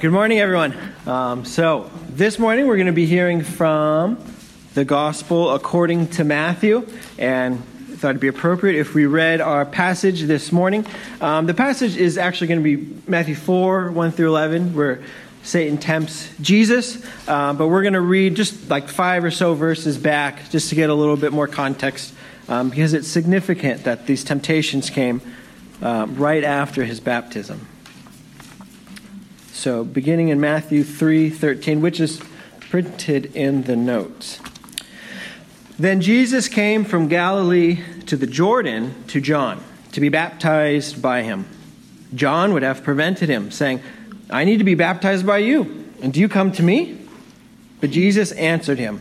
Good morning, everyone. Um, so, this morning we're going to be hearing from the Gospel according to Matthew, and thought it'd be appropriate if we read our passage this morning. Um, the passage is actually going to be Matthew 4 1 through 11, where Satan tempts Jesus, uh, but we're going to read just like five or so verses back just to get a little bit more context um, because it's significant that these temptations came uh, right after his baptism. So, beginning in Matthew 3:13, which is printed in the notes. Then Jesus came from Galilee to the Jordan to John to be baptized by him. John would have prevented him, saying, "I need to be baptized by you, and do you come to me?" But Jesus answered him,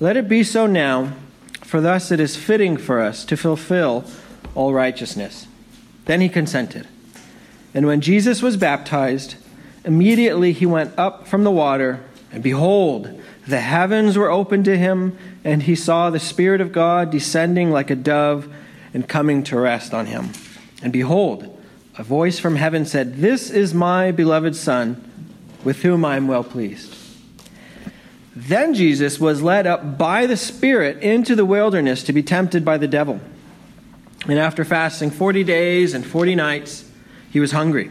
"Let it be so now, for thus it is fitting for us to fulfill all righteousness." Then he consented. And when Jesus was baptized, Immediately he went up from the water, and behold, the heavens were opened to him, and he saw the Spirit of God descending like a dove and coming to rest on him. And behold, a voice from heaven said, This is my beloved Son, with whom I am well pleased. Then Jesus was led up by the Spirit into the wilderness to be tempted by the devil. And after fasting 40 days and 40 nights, he was hungry.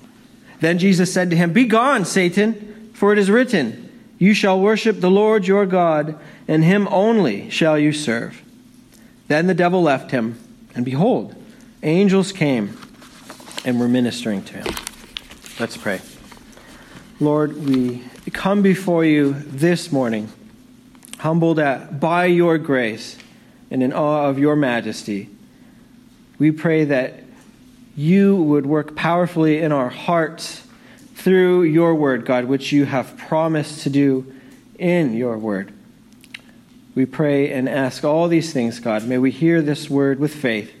Then Jesus said to him, Be gone, Satan, for it is written, You shall worship the Lord your God, and him only shall you serve. Then the devil left him, and behold, angels came and were ministering to him. Let's pray. Lord, we come before you this morning, humbled at, by your grace and in awe of your majesty. We pray that you would work powerfully in our hearts through your word, God, which you have promised to do in your word. We pray and ask all these things, God. May we hear this word with faith.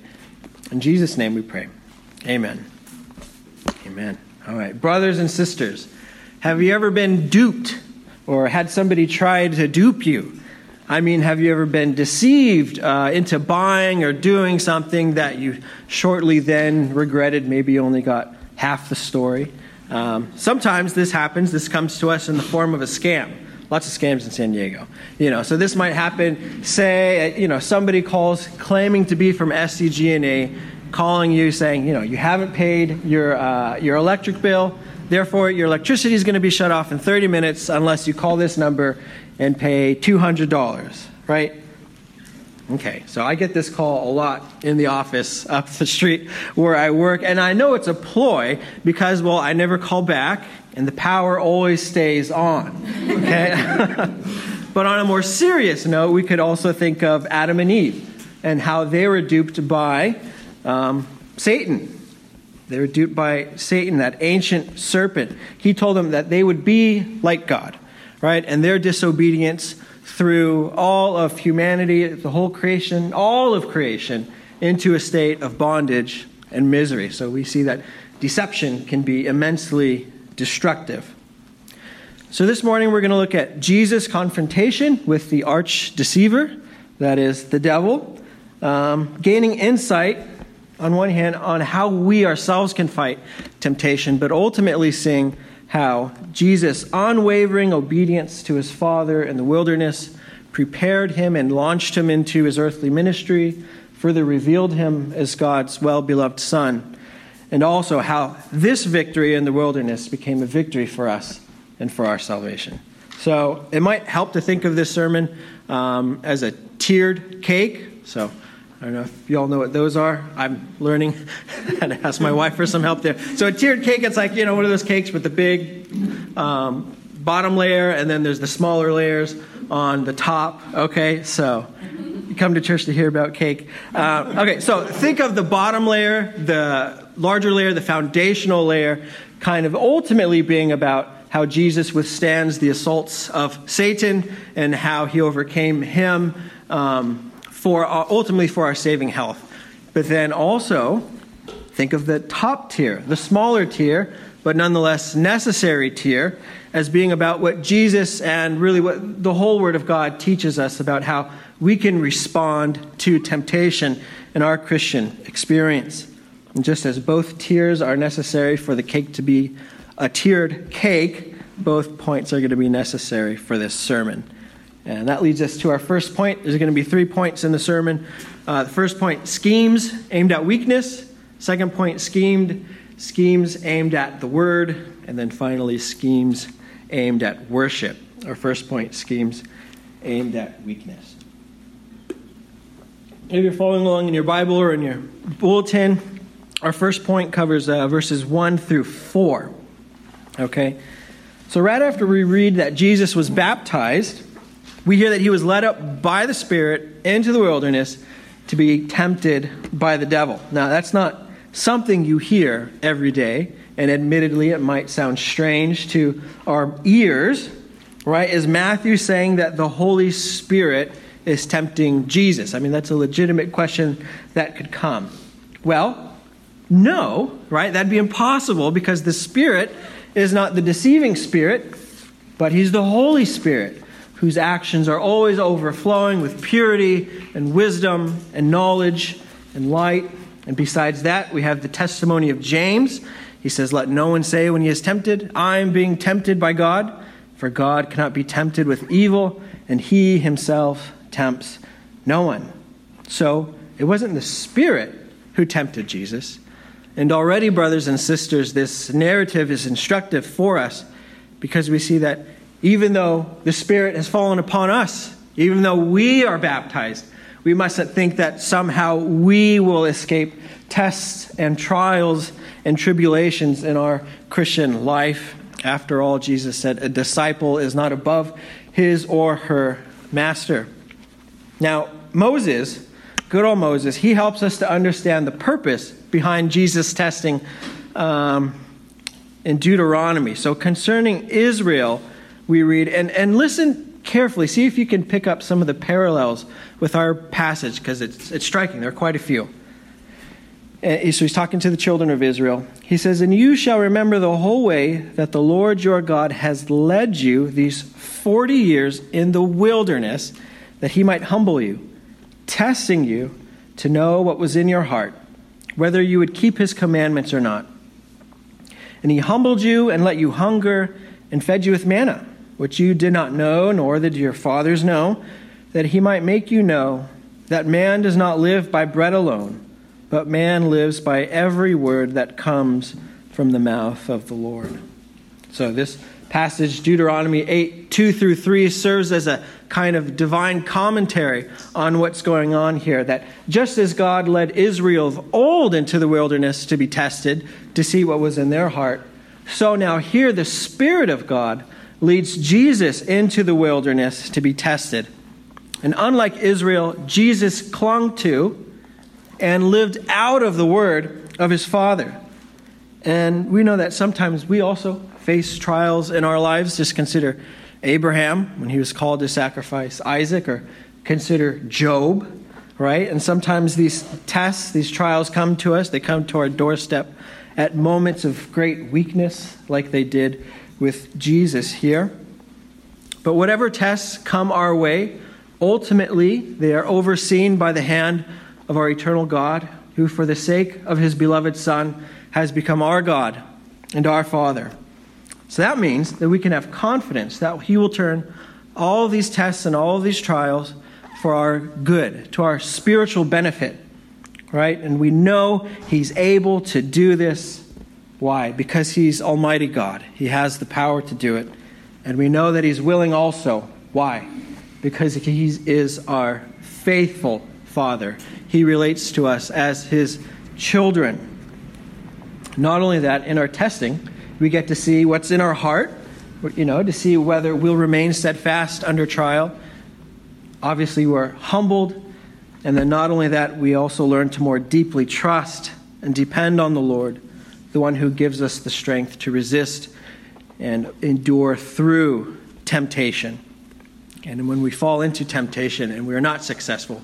In Jesus' name we pray. Amen. Amen. All right. Brothers and sisters, have you ever been duped or had somebody try to dupe you? I mean, have you ever been deceived uh, into buying or doing something that you shortly then regretted? Maybe only got half the story. Um, sometimes this happens. This comes to us in the form of a scam. Lots of scams in San Diego. You know, so this might happen. Say, you know, somebody calls claiming to be from SDG&E, calling you saying, you know, you haven't paid your uh, your electric bill. Therefore, your electricity is going to be shut off in 30 minutes unless you call this number and pay $200, right? Okay, so I get this call a lot in the office up the street where I work, and I know it's a ploy because, well, I never call back, and the power always stays on. Okay? but on a more serious note, we could also think of Adam and Eve and how they were duped by um, Satan. They were duped by Satan, that ancient serpent. He told them that they would be like God, right? And their disobedience through all of humanity, the whole creation, all of creation, into a state of bondage and misery. So we see that deception can be immensely destructive. So this morning we're going to look at Jesus' confrontation with the arch deceiver, that is, the devil, um, gaining insight on one hand, on how we ourselves can fight temptation, but ultimately seeing how Jesus' unwavering obedience to his Father in the wilderness prepared him and launched him into his earthly ministry, further revealed him as God's well beloved Son, and also how this victory in the wilderness became a victory for us and for our salvation. So it might help to think of this sermon um, as a tiered cake. So I don't know if you all know what those are. I'm learning. and ask my wife for some help there. So a tiered cake, it's like, you know, one of those cakes with the big um, bottom layer, and then there's the smaller layers on the top. Okay, so you come to church to hear about cake. Uh, okay, so think of the bottom layer, the larger layer, the foundational layer, kind of ultimately being about how Jesus withstands the assaults of Satan and how he overcame him um, for uh, ultimately for our saving health. But then also think of the top tier, the smaller tier, but nonetheless necessary tier, as being about what Jesus and really what the whole Word of God teaches us about how we can respond to temptation in our Christian experience. And just as both tiers are necessary for the cake to be a tiered cake, both points are going to be necessary for this sermon. And that leads us to our first point. There's going to be three points in the sermon. Uh, the first point schemes aimed at weakness. Second point schemed schemes aimed at the word. And then finally, schemes aimed at worship. Our first point schemes aimed at weakness. If you're following along in your Bible or in your bulletin, our first point covers uh, verses 1 through 4. Okay? So, right after we read that Jesus was baptized, we hear that he was led up by the Spirit into the wilderness to be tempted by the devil. Now, that's not something you hear every day, and admittedly, it might sound strange to our ears, right? Is Matthew saying that the Holy Spirit is tempting Jesus? I mean, that's a legitimate question that could come. Well, no, right? That'd be impossible because the Spirit is not the deceiving Spirit, but He's the Holy Spirit whose actions are always overflowing with purity and wisdom and knowledge and light. And besides that, we have the testimony of James. He says, Let no one say when he is tempted, I am being tempted by God, for God cannot be tempted with evil, and he himself tempts no one. So it wasn't the Spirit who tempted Jesus. And already, brothers and sisters, this narrative is instructive for us because we see that even though the Spirit has fallen upon us, even though we are baptized, we mustn't think that somehow we will escape tests and trials and tribulations in our Christian life. After all, Jesus said, a disciple is not above his or her master. Now, Moses, good old Moses, he helps us to understand the purpose behind Jesus' testing um, in Deuteronomy. So, concerning Israel, we read. And, and listen carefully. See if you can pick up some of the parallels with our passage because it's, it's striking. There are quite a few. Uh, so he's talking to the children of Israel. He says, And you shall remember the whole way that the Lord your God has led you these 40 years in the wilderness, that he might humble you, testing you to know what was in your heart, whether you would keep his commandments or not. And he humbled you and let you hunger and fed you with manna which you did not know, nor did your fathers know, that he might make you know that man does not live by bread alone, but man lives by every word that comes from the mouth of the Lord. So, this passage, Deuteronomy 8 2 through 3, serves as a kind of divine commentary on what's going on here. That just as God led Israel of old into the wilderness to be tested to see what was in their heart, so now here the Spirit of God leads Jesus into the wilderness to be tested. And unlike Israel, Jesus clung to and lived out of the word of his Father. And we know that sometimes we also face trials in our lives. Just consider Abraham when he was called to sacrifice Isaac, or consider Job, right? And sometimes these tests, these trials come to us, they come to our doorstep at moments of great weakness, like they did with Jesus here. But whatever tests come our way, ultimately they are overseen by the hand of our eternal God, who, for the sake of his beloved Son, has become our God and our Father. So that means that we can have confidence that he will turn all these tests and all these trials for our good, to our spiritual benefit, right? And we know he's able to do this why? Because he's Almighty God. He has the power to do it, And we know that he's willing also. Why? Because he is our faithful Father. He relates to us as his children. Not only that, in our testing, we get to see what's in our heart, you know, to see whether we'll remain steadfast under trial. Obviously, we're humbled. And then, not only that, we also learn to more deeply trust and depend on the Lord, the one who gives us the strength to resist and endure through temptation. And when we fall into temptation and we are not successful,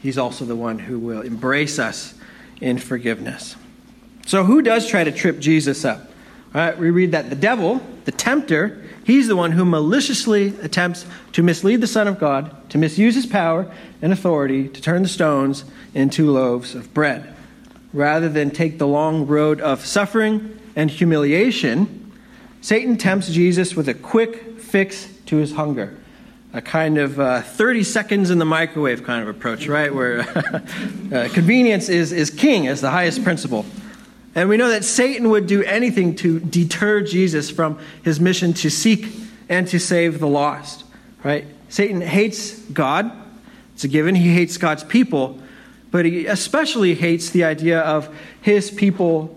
He's also the one who will embrace us in forgiveness. So, who does try to trip Jesus up? All right, we read that the devil, the tempter, he's the one who maliciously attempts to mislead the Son of God, to misuse his power and authority to turn the stones into loaves of bread. Rather than take the long road of suffering and humiliation, Satan tempts Jesus with a quick fix to his hunger a kind of uh, 30 seconds in the microwave kind of approach, right? Where uh, convenience is, is king, as the highest principle. And we know that Satan would do anything to deter Jesus from his mission to seek and to save the lost, right? Satan hates God. It's a given. He hates God's people, but he especially hates the idea of his people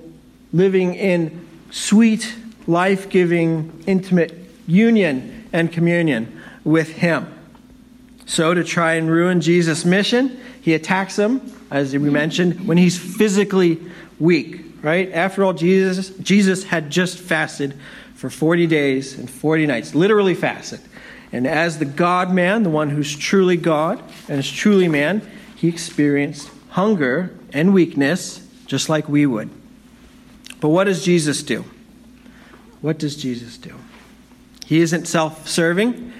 living in sweet, life giving, intimate union and communion with him. So, to try and ruin Jesus' mission, he attacks him, as we mentioned, when he's physically weak, right? After all, Jesus, Jesus had just fasted for 40 days and 40 nights, literally fasted. And as the God man, the one who's truly God and is truly man, he experienced hunger and weakness just like we would. But what does Jesus do? What does Jesus do? He isn't self serving.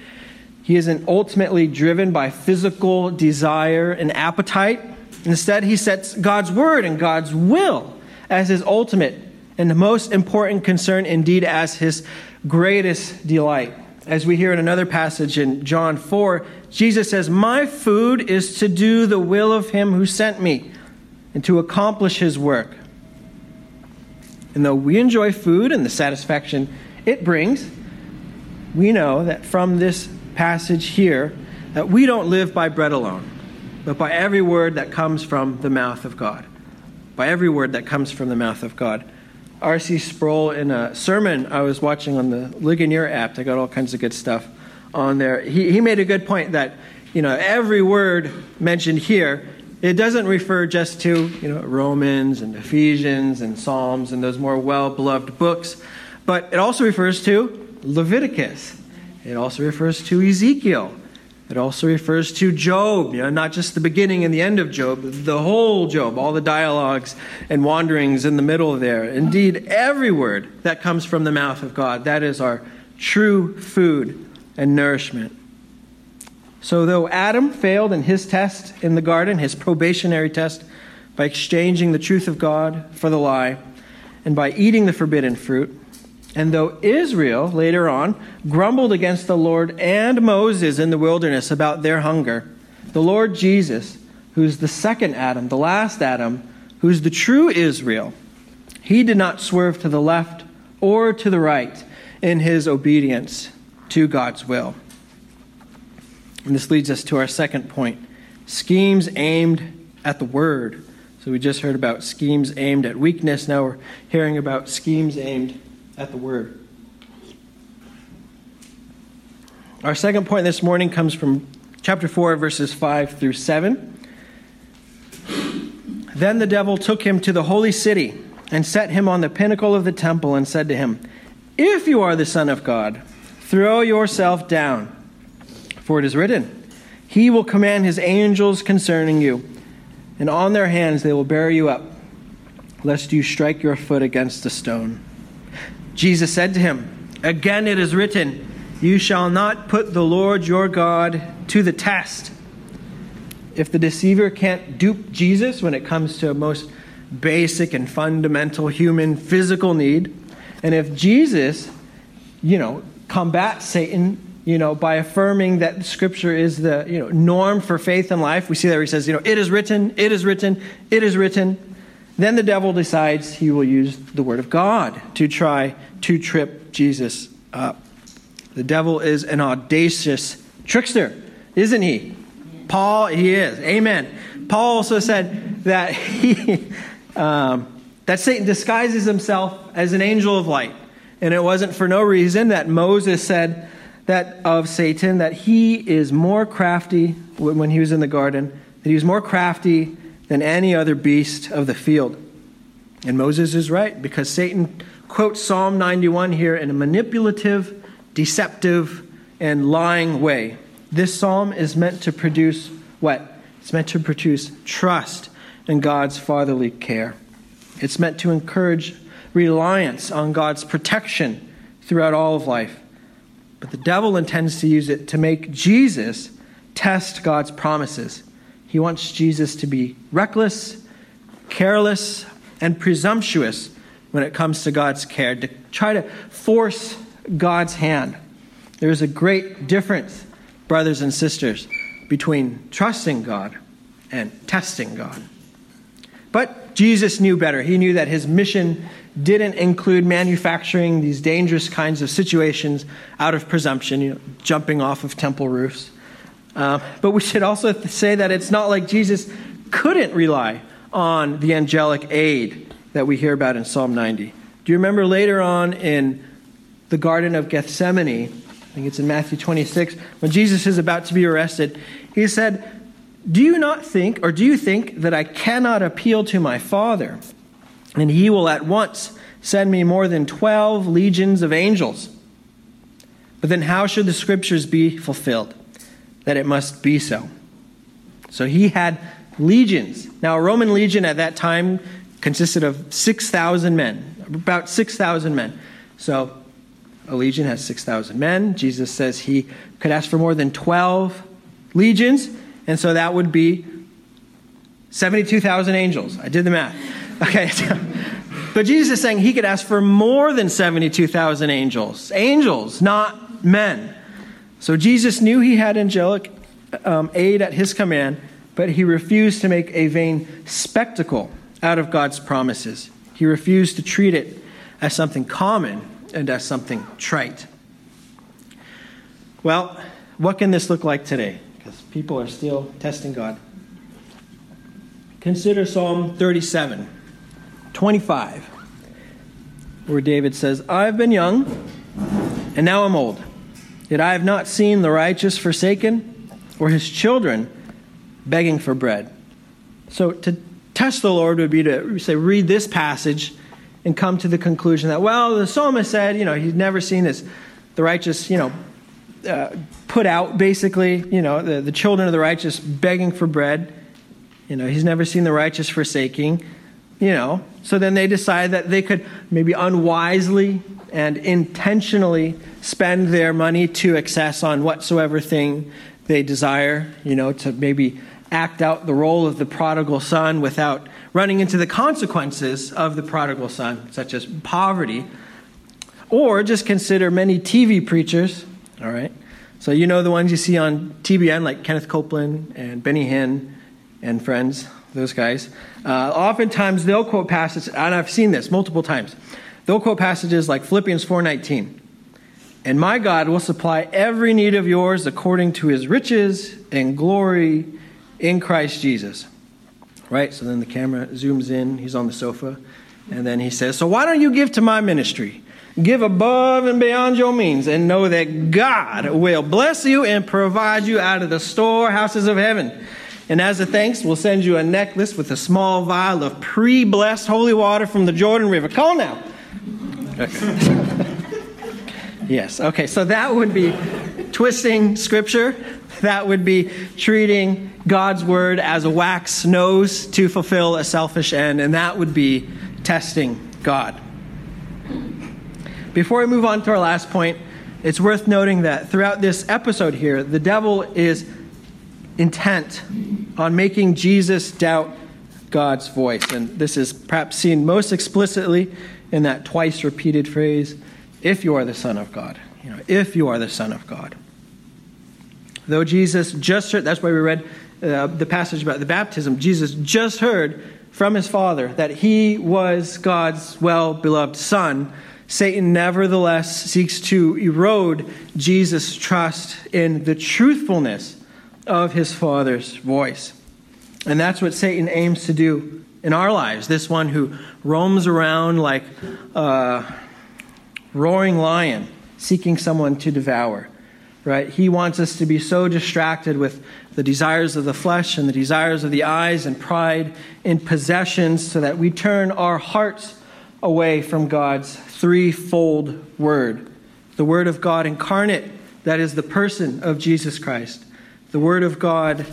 He isn't ultimately driven by physical desire and appetite. Instead, he sets God's word and God's will as his ultimate and the most important concern, indeed, as his greatest delight. As we hear in another passage in John 4, Jesus says, My food is to do the will of him who sent me and to accomplish his work. And though we enjoy food and the satisfaction it brings, we know that from this passage here that we don't live by bread alone, but by every word that comes from the mouth of God. By every word that comes from the mouth of God. R.C. Sproul, in a sermon I was watching on the Ligonier app, they got all kinds of good stuff on there. He, he made a good point that, you know, every word mentioned here, it doesn't refer just to, you know, Romans and Ephesians and Psalms and those more well beloved books, but it also refers to Leviticus it also refers to Ezekiel. It also refers to Job, you know, not just the beginning and the end of Job, the whole Job, all the dialogues and wanderings in the middle there. Indeed, every word that comes from the mouth of God, that is our true food and nourishment. So, though Adam failed in his test in the garden, his probationary test, by exchanging the truth of God for the lie, and by eating the forbidden fruit, and though Israel, later on, grumbled against the Lord and Moses in the wilderness about their hunger, the Lord Jesus, who's the second Adam, the last Adam, who's the true Israel, he did not swerve to the left or to the right in his obedience to God's will. And this leads us to our second point schemes aimed at the word. So we just heard about schemes aimed at weakness. Now we're hearing about schemes aimed at the word. Our second point this morning comes from chapter 4, verses 5 through 7. Then the devil took him to the holy city and set him on the pinnacle of the temple and said to him, If you are the Son of God, throw yourself down. For it is written, He will command His angels concerning you, and on their hands they will bear you up, lest you strike your foot against a stone. Jesus said to him, Again it is written, You shall not put the Lord your God to the test. If the deceiver can't dupe Jesus when it comes to a most basic and fundamental human physical need, and if Jesus, you know, combats Satan, you know, by affirming that Scripture is the you know norm for faith and life, we see that he says, you know, it is written, it is written, it is written. Then the devil decides he will use the word of God to try to trip Jesus up. The devil is an audacious trickster, isn't he? Paul, he is. Amen. Paul also said that he um, that Satan disguises himself as an angel of light. And it wasn't for no reason that Moses said that of Satan that he is more crafty when he was in the garden, that he was more crafty than any other beast of the field. And Moses is right because Satan quotes Psalm 91 here in a manipulative, deceptive, and lying way. This psalm is meant to produce what? It's meant to produce trust in God's fatherly care. It's meant to encourage reliance on God's protection throughout all of life. But the devil intends to use it to make Jesus test God's promises. He wants Jesus to be reckless, careless, and presumptuous when it comes to God's care, to try to force God's hand. There is a great difference, brothers and sisters, between trusting God and testing God. But Jesus knew better. He knew that his mission didn't include manufacturing these dangerous kinds of situations out of presumption, you know, jumping off of temple roofs. Uh, but we should also say that it's not like Jesus couldn't rely on the angelic aid that we hear about in Psalm 90. Do you remember later on in the Garden of Gethsemane? I think it's in Matthew 26, when Jesus is about to be arrested, he said, do you not think, or do you think that I cannot appeal to my Father, and he will at once send me more than 12 legions of angels? But then how should the scriptures be fulfilled? That it must be so. So he had legions. Now, a Roman legion at that time consisted of 6,000 men, about 6,000 men. So a legion has 6,000 men. Jesus says he could ask for more than 12 legions. And so that would be 72,000 angels. I did the math. Okay. but Jesus is saying he could ask for more than 72,000 angels. Angels, not men. So Jesus knew he had angelic um, aid at his command, but he refused to make a vain spectacle out of God's promises. He refused to treat it as something common and as something trite. Well, what can this look like today? because people are still testing God. Consider Psalm 37, 25, where David says, I've been young, and now I'm old. Yet I have not seen the righteous forsaken, or his children begging for bread. So to test the Lord would be to say, read this passage and come to the conclusion that, well, the psalmist said, you know, he's never seen this, the righteous, you know, uh, put out, basically, you know, the, the children of the righteous begging for bread. You know, he's never seen the righteous forsaking, you know. So then they decide that they could maybe unwisely and intentionally spend their money to excess on whatsoever thing they desire, you know, to maybe act out the role of the prodigal son without running into the consequences of the prodigal son, such as poverty. Or just consider many TV preachers all right? So you know the ones you see on TBN, like Kenneth Copeland and Benny Hinn and friends, those guys. Uh, oftentimes they'll quote passages, and I've seen this multiple times. They'll quote passages like Philippians 4:19. And my God will supply every need of yours according to his riches and glory in Christ Jesus. Right? So then the camera zooms in, he's on the sofa, and then he says, So why don't you give to my ministry? Give above and beyond your means and know that God will bless you and provide you out of the storehouses of heaven. And as a thanks, we'll send you a necklace with a small vial of pre blessed holy water from the Jordan River. Call now. Okay. yes, okay, so that would be twisting scripture. That would be treating God's word as a wax nose to fulfill a selfish end, and that would be testing God. Before we move on to our last point, it's worth noting that throughout this episode here, the devil is intent on making Jesus doubt God's voice. And this is perhaps seen most explicitly in that twice repeated phrase, if you are the Son of God. You know, if you are the Son of God. Though Jesus just heard, that's why we read uh, the passage about the baptism, Jesus just heard from his Father that he was God's well beloved Son Satan nevertheless seeks to erode Jesus' trust in the truthfulness of his Father's voice. And that's what Satan aims to do in our lives. This one who roams around like a roaring lion, seeking someone to devour. Right? He wants us to be so distracted with the desires of the flesh and the desires of the eyes and pride in possessions so that we turn our hearts away from God's threefold word the Word of God incarnate, that is the person of Jesus Christ, the Word of God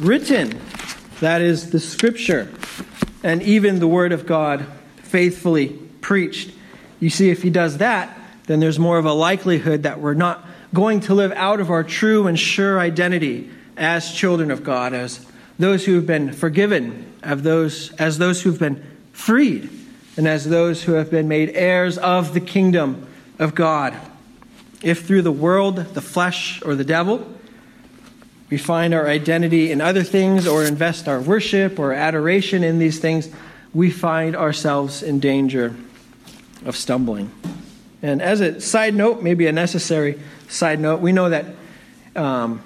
written, that is the Scripture, and even the Word of God faithfully preached. You see, if he does that, then there's more of a likelihood that we're not going to live out of our true and sure identity as children of God, as those who have been forgiven, of those, as those who've been freed and as those who have been made heirs of the kingdom of God. If through the world, the flesh, or the devil, we find our identity in other things or invest our worship or adoration in these things, we find ourselves in danger of stumbling. And as a side note, maybe a necessary side note, we know that um,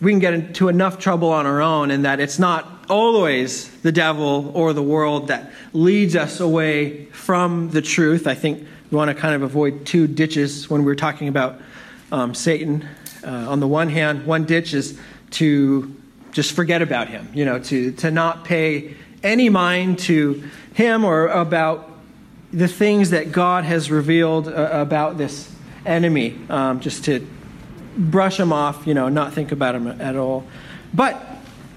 we can get into enough trouble on our own, and that it's not always the devil or the world that leads us away from the truth. I think we want to kind of avoid two ditches when we're talking about um, Satan. Uh, on the one hand, one ditch is to just forget about him, you know, to, to not pay any mind to him or about the things that God has revealed uh, about this enemy, um, just to brush him off, you know, not think about him at all. But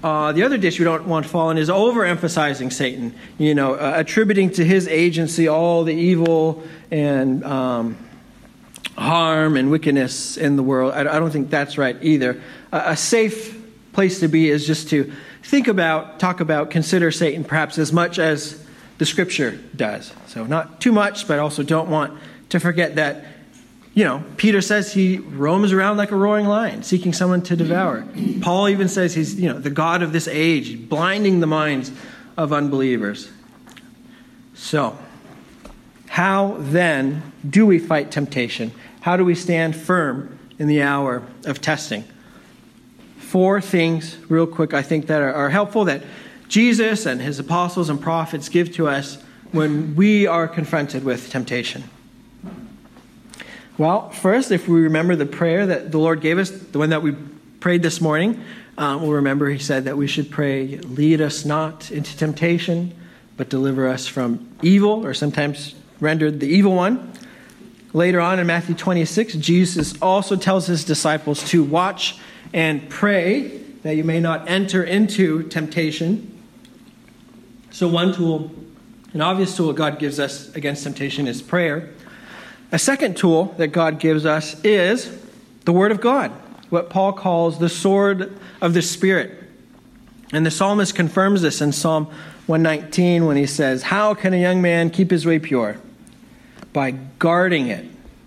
uh, the other dish we don't want to fall in is overemphasizing Satan, you know, uh, attributing to his agency all the evil and um, harm and wickedness in the world. I, I don't think that's right either. A safe place to be is just to think about, talk about, consider Satan perhaps as much as the scripture does. So, not too much, but also don't want to forget that you know, Peter says he roams around like a roaring lion, seeking someone to devour. Paul even says he's, you know, the God of this age, blinding the minds of unbelievers. So, how then do we fight temptation? How do we stand firm in the hour of testing? Four things, real quick, I think that are, are helpful that Jesus and his apostles and prophets give to us when we are confronted with temptation. Well, first, if we remember the prayer that the Lord gave us, the one that we prayed this morning, um, we'll remember He said that we should pray, Lead us not into temptation, but deliver us from evil, or sometimes rendered the evil one. Later on in Matthew 26, Jesus also tells His disciples to watch and pray that you may not enter into temptation. So, one tool, an obvious tool God gives us against temptation is prayer. A second tool that God gives us is the Word of God, what Paul calls the sword of the Spirit. And the psalmist confirms this in Psalm 119 when he says, How can a young man keep his way pure? By guarding it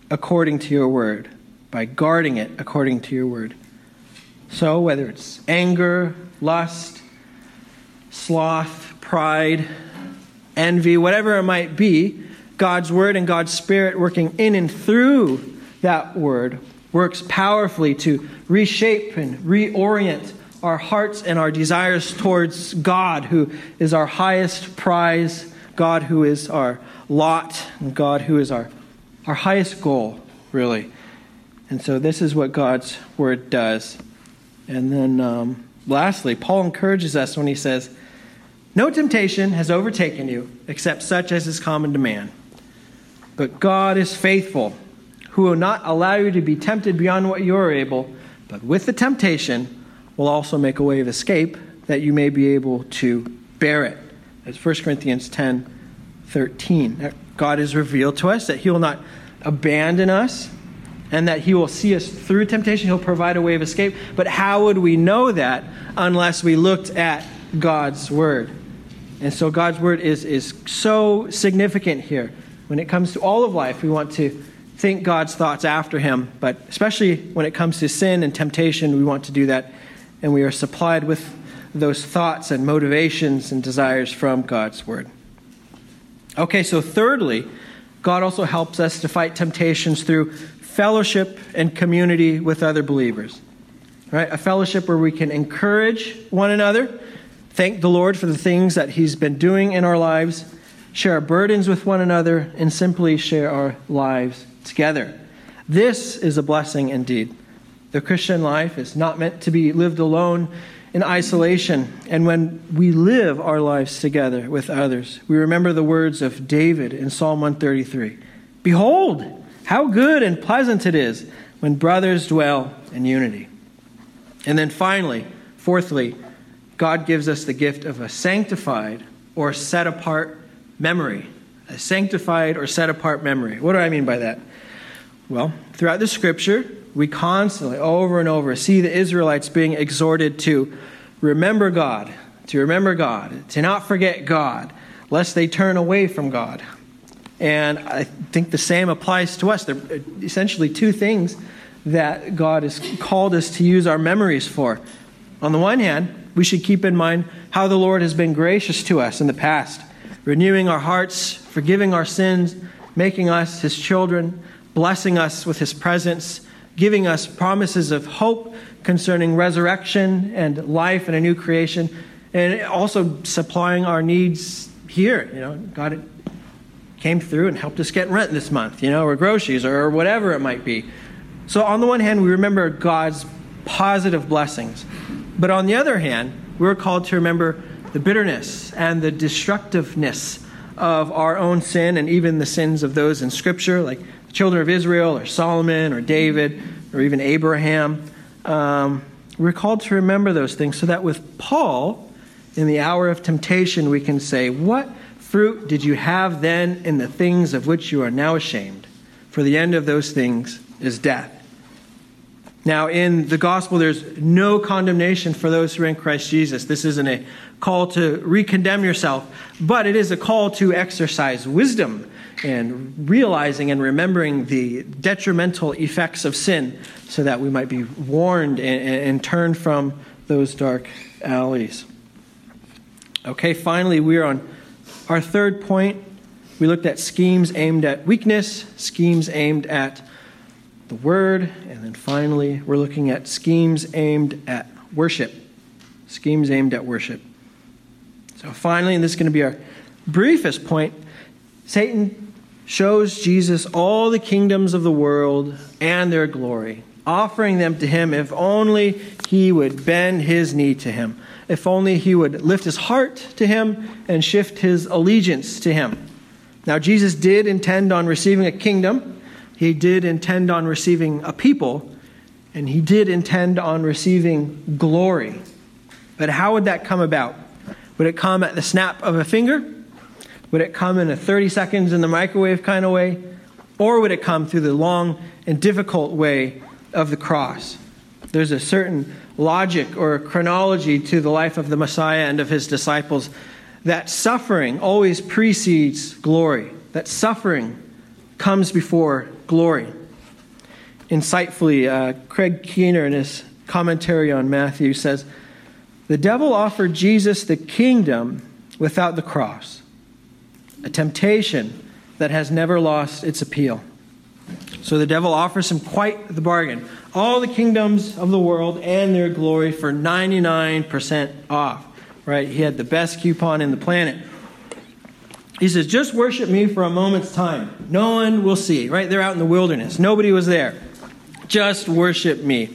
according to your word. By guarding it according to your word. So, whether it's anger, lust, sloth, pride, envy, whatever it might be, God's Word and God's Spirit working in and through that Word works powerfully to reshape and reorient our hearts and our desires towards God, who is our highest prize, God, who is our lot, and God, who is our, our highest goal, really. And so, this is what God's Word does. And then, um, lastly, Paul encourages us when he says, No temptation has overtaken you except such as is common to man. But God is faithful, who will not allow you to be tempted beyond what you are able, but with the temptation will also make a way of escape that you may be able to bear it. As 1 Corinthians 10 13. God has revealed to us that He will not abandon us and that He will see us through temptation. He'll provide a way of escape. But how would we know that unless we looked at God's Word? And so God's Word is, is so significant here. When it comes to all of life, we want to think God's thoughts after Him, but especially when it comes to sin and temptation, we want to do that, and we are supplied with those thoughts and motivations and desires from God's Word. Okay, so thirdly, God also helps us to fight temptations through fellowship and community with other believers. Right? A fellowship where we can encourage one another, thank the Lord for the things that He's been doing in our lives, share our burdens with one another, and simply share our lives together. This is a blessing indeed. The Christian life is not meant to be lived alone in isolation. And when we live our lives together with others, we remember the words of David in Psalm 133 Behold, how good and pleasant it is when brothers dwell in unity. And then finally, fourthly, God gives us the gift of a sanctified or set apart memory. A sanctified or set apart memory. What do I mean by that? Well, throughout the scripture, we constantly, over and over, see the Israelites being exhorted to remember God, to remember God, to not forget God, lest they turn away from God. And I think the same applies to us. There are essentially two things that God has called us to use our memories for. On the one hand, we should keep in mind how the Lord has been gracious to us in the past, renewing our hearts, forgiving our sins, making us his children, blessing us with his presence giving us promises of hope concerning resurrection and life and a new creation, and also supplying our needs here. You know, God came through and helped us get rent this month, you know, or groceries or whatever it might be. So, on the one hand, we remember God's positive blessings. But on the other hand, we're called to remember the bitterness and the destructiveness of our own sin and even the sins of those in Scripture, like the children of Israel or Solomon or David or even Abraham. Um, we're called to remember those things so that with Paul, in the hour of temptation, we can say, What fruit did you have then in the things of which you are now ashamed? For the end of those things is death. Now, in the gospel, there's no condemnation for those who are in Christ Jesus. This isn't a call to recondemn yourself, but it is a call to exercise wisdom and realizing and remembering the detrimental effects of sin so that we might be warned and, and turn from those dark alleys. Okay, finally, we're on our third point. We looked at schemes aimed at weakness, schemes aimed at the word, and then finally, we're looking at schemes aimed at worship. Schemes aimed at worship. So, finally, and this is going to be our briefest point Satan shows Jesus all the kingdoms of the world and their glory, offering them to him if only he would bend his knee to him, if only he would lift his heart to him and shift his allegiance to him. Now, Jesus did intend on receiving a kingdom, he did intend on receiving a people, and he did intend on receiving glory. But how would that come about? Would it come at the snap of a finger? Would it come in a 30 seconds in the microwave kind of way? Or would it come through the long and difficult way of the cross? There's a certain logic or chronology to the life of the Messiah and of his disciples that suffering always precedes glory, that suffering comes before glory. Insightfully, uh, Craig Keener, in his commentary on Matthew, says The devil offered Jesus the kingdom without the cross a temptation that has never lost its appeal. So the devil offers him quite the bargain all the kingdoms of the world and their glory for 99% off. Right? He had the best coupon in the planet. He says, just worship me for a moment's time. No one will see. Right? They're out in the wilderness. Nobody was there. Just worship me.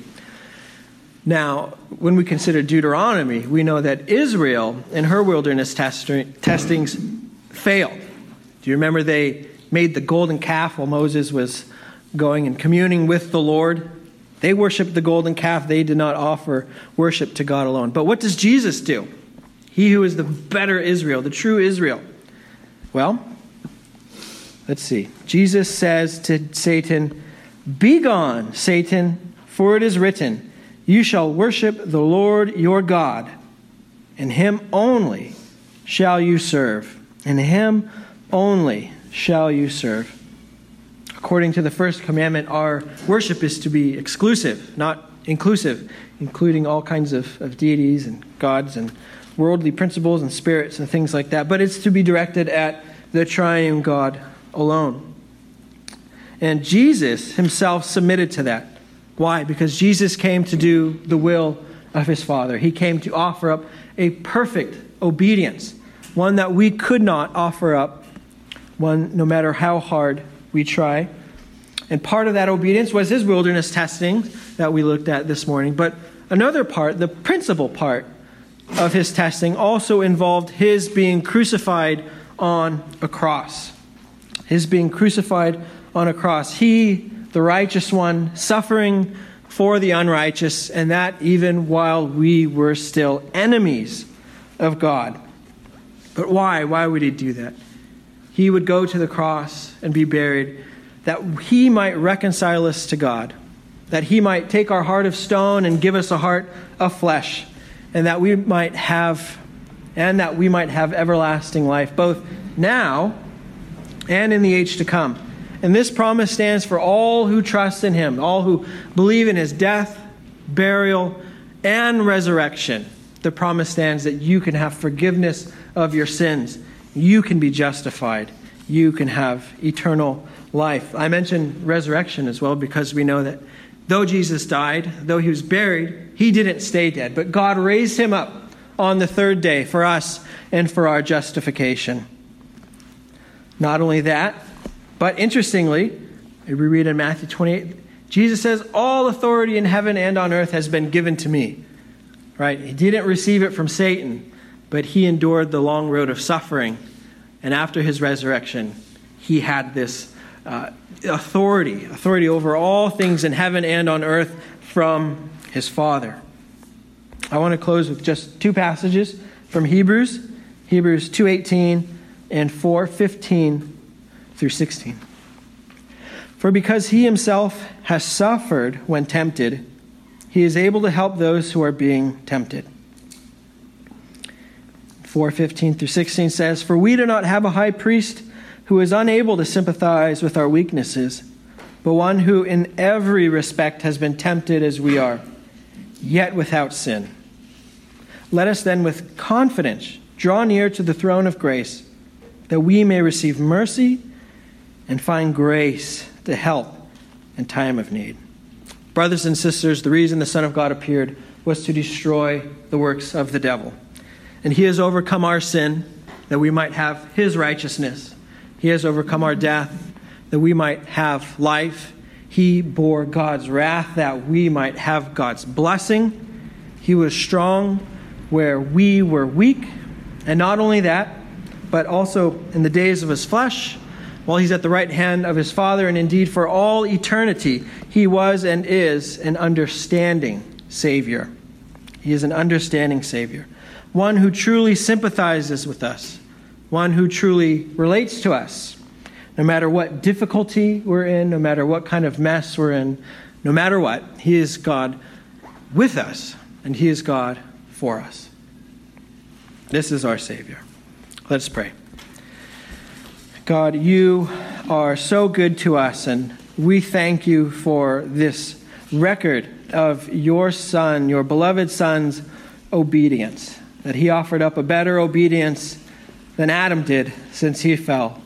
Now, when we consider Deuteronomy, we know that Israel, in her wilderness testings, failed. Do you remember they made the golden calf while Moses was going and communing with the Lord? They worshiped the golden calf. They did not offer worship to God alone. But what does Jesus do? He who is the better Israel, the true Israel. Well, let's see. Jesus says to Satan, Begone, Satan, for it is written, You shall worship the Lord your God, and him only shall you serve and him only shall you serve. According to the first commandment, our worship is to be exclusive, not inclusive, including all kinds of, of deities and gods and worldly principles and spirits and things like that. But it's to be directed at the triune God alone. And Jesus himself submitted to that. Why? Because Jesus came to do the will of his Father. He came to offer up a perfect obedience, one that we could not offer up, one no matter how hard we try. And part of that obedience was his wilderness testing that we looked at this morning. But another part, the principal part of his testing, also involved his being crucified on a cross. His being crucified on a cross. He, the righteous one, suffering for the unrighteous, and that even while we were still enemies of God. But why? Why would he do that? He would go to the cross and be buried that he might reconcile us to God, that he might take our heart of stone and give us a heart of flesh, and that we might have and that we might have everlasting life both now and in the age to come. And this promise stands for all who trust in him, all who believe in his death, burial, and resurrection. The promise stands that you can have forgiveness of your sins. You can be justified. You can have eternal life. I mention resurrection as well because we know that though Jesus died, though he was buried, he didn't stay dead, but God raised him up on the third day for us and for our justification. Not only that, but interestingly, we read in Matthew 28, Jesus says, All authority in heaven and on earth has been given to me. Right? He didn't receive it from Satan, but he endured the long road of suffering. And after his resurrection, he had this uh, authority, authority over all things in heaven and on earth from his Father. I want to close with just two passages from Hebrews, Hebrews 2:18 and 4:15 through 16. For because he himself has suffered when tempted, he is able to help those who are being tempted. 4:15 through 16 says, "For we do not have a high priest who is unable to sympathize with our weaknesses, but one who in every respect has been tempted as we are, yet without sin. Let us then with confidence draw near to the throne of grace, that we may receive mercy and find grace to help in time of need. Brothers and sisters, the reason the Son of God appeared was to destroy the works of the devil. And he has overcome our sin that we might have his righteousness. He has overcome our death that we might have life. He bore God's wrath that we might have God's blessing. He was strong where we were weak. And not only that, but also in the days of his flesh, while he's at the right hand of his Father, and indeed for all eternity, he was and is an understanding Savior. He is an understanding Savior, one who truly sympathizes with us, one who truly relates to us. No matter what difficulty we're in, no matter what kind of mess we're in, no matter what, He is God with us, and He is God for us. This is our Savior. Let's pray. God, you are so good to us, and we thank you for this record of your Son, your beloved Son's obedience, that he offered up a better obedience than Adam did since he fell,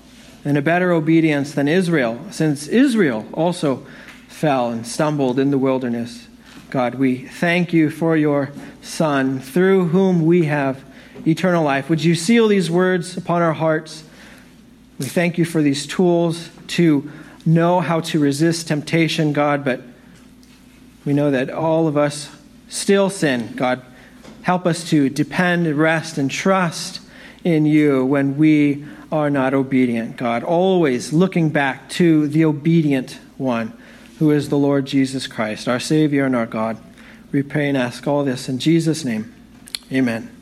and a better obedience than Israel, since Israel also fell and stumbled in the wilderness. God, we thank you for your Son, through whom we have eternal life. Would you seal these words upon our hearts? We thank you for these tools to know how to resist temptation, God, but we know that all of us still sin. God, help us to depend, rest, and trust in you when we are not obedient, God. Always looking back to the obedient one, who is the Lord Jesus Christ, our Savior and our God. We pray and ask all this in Jesus' name. Amen.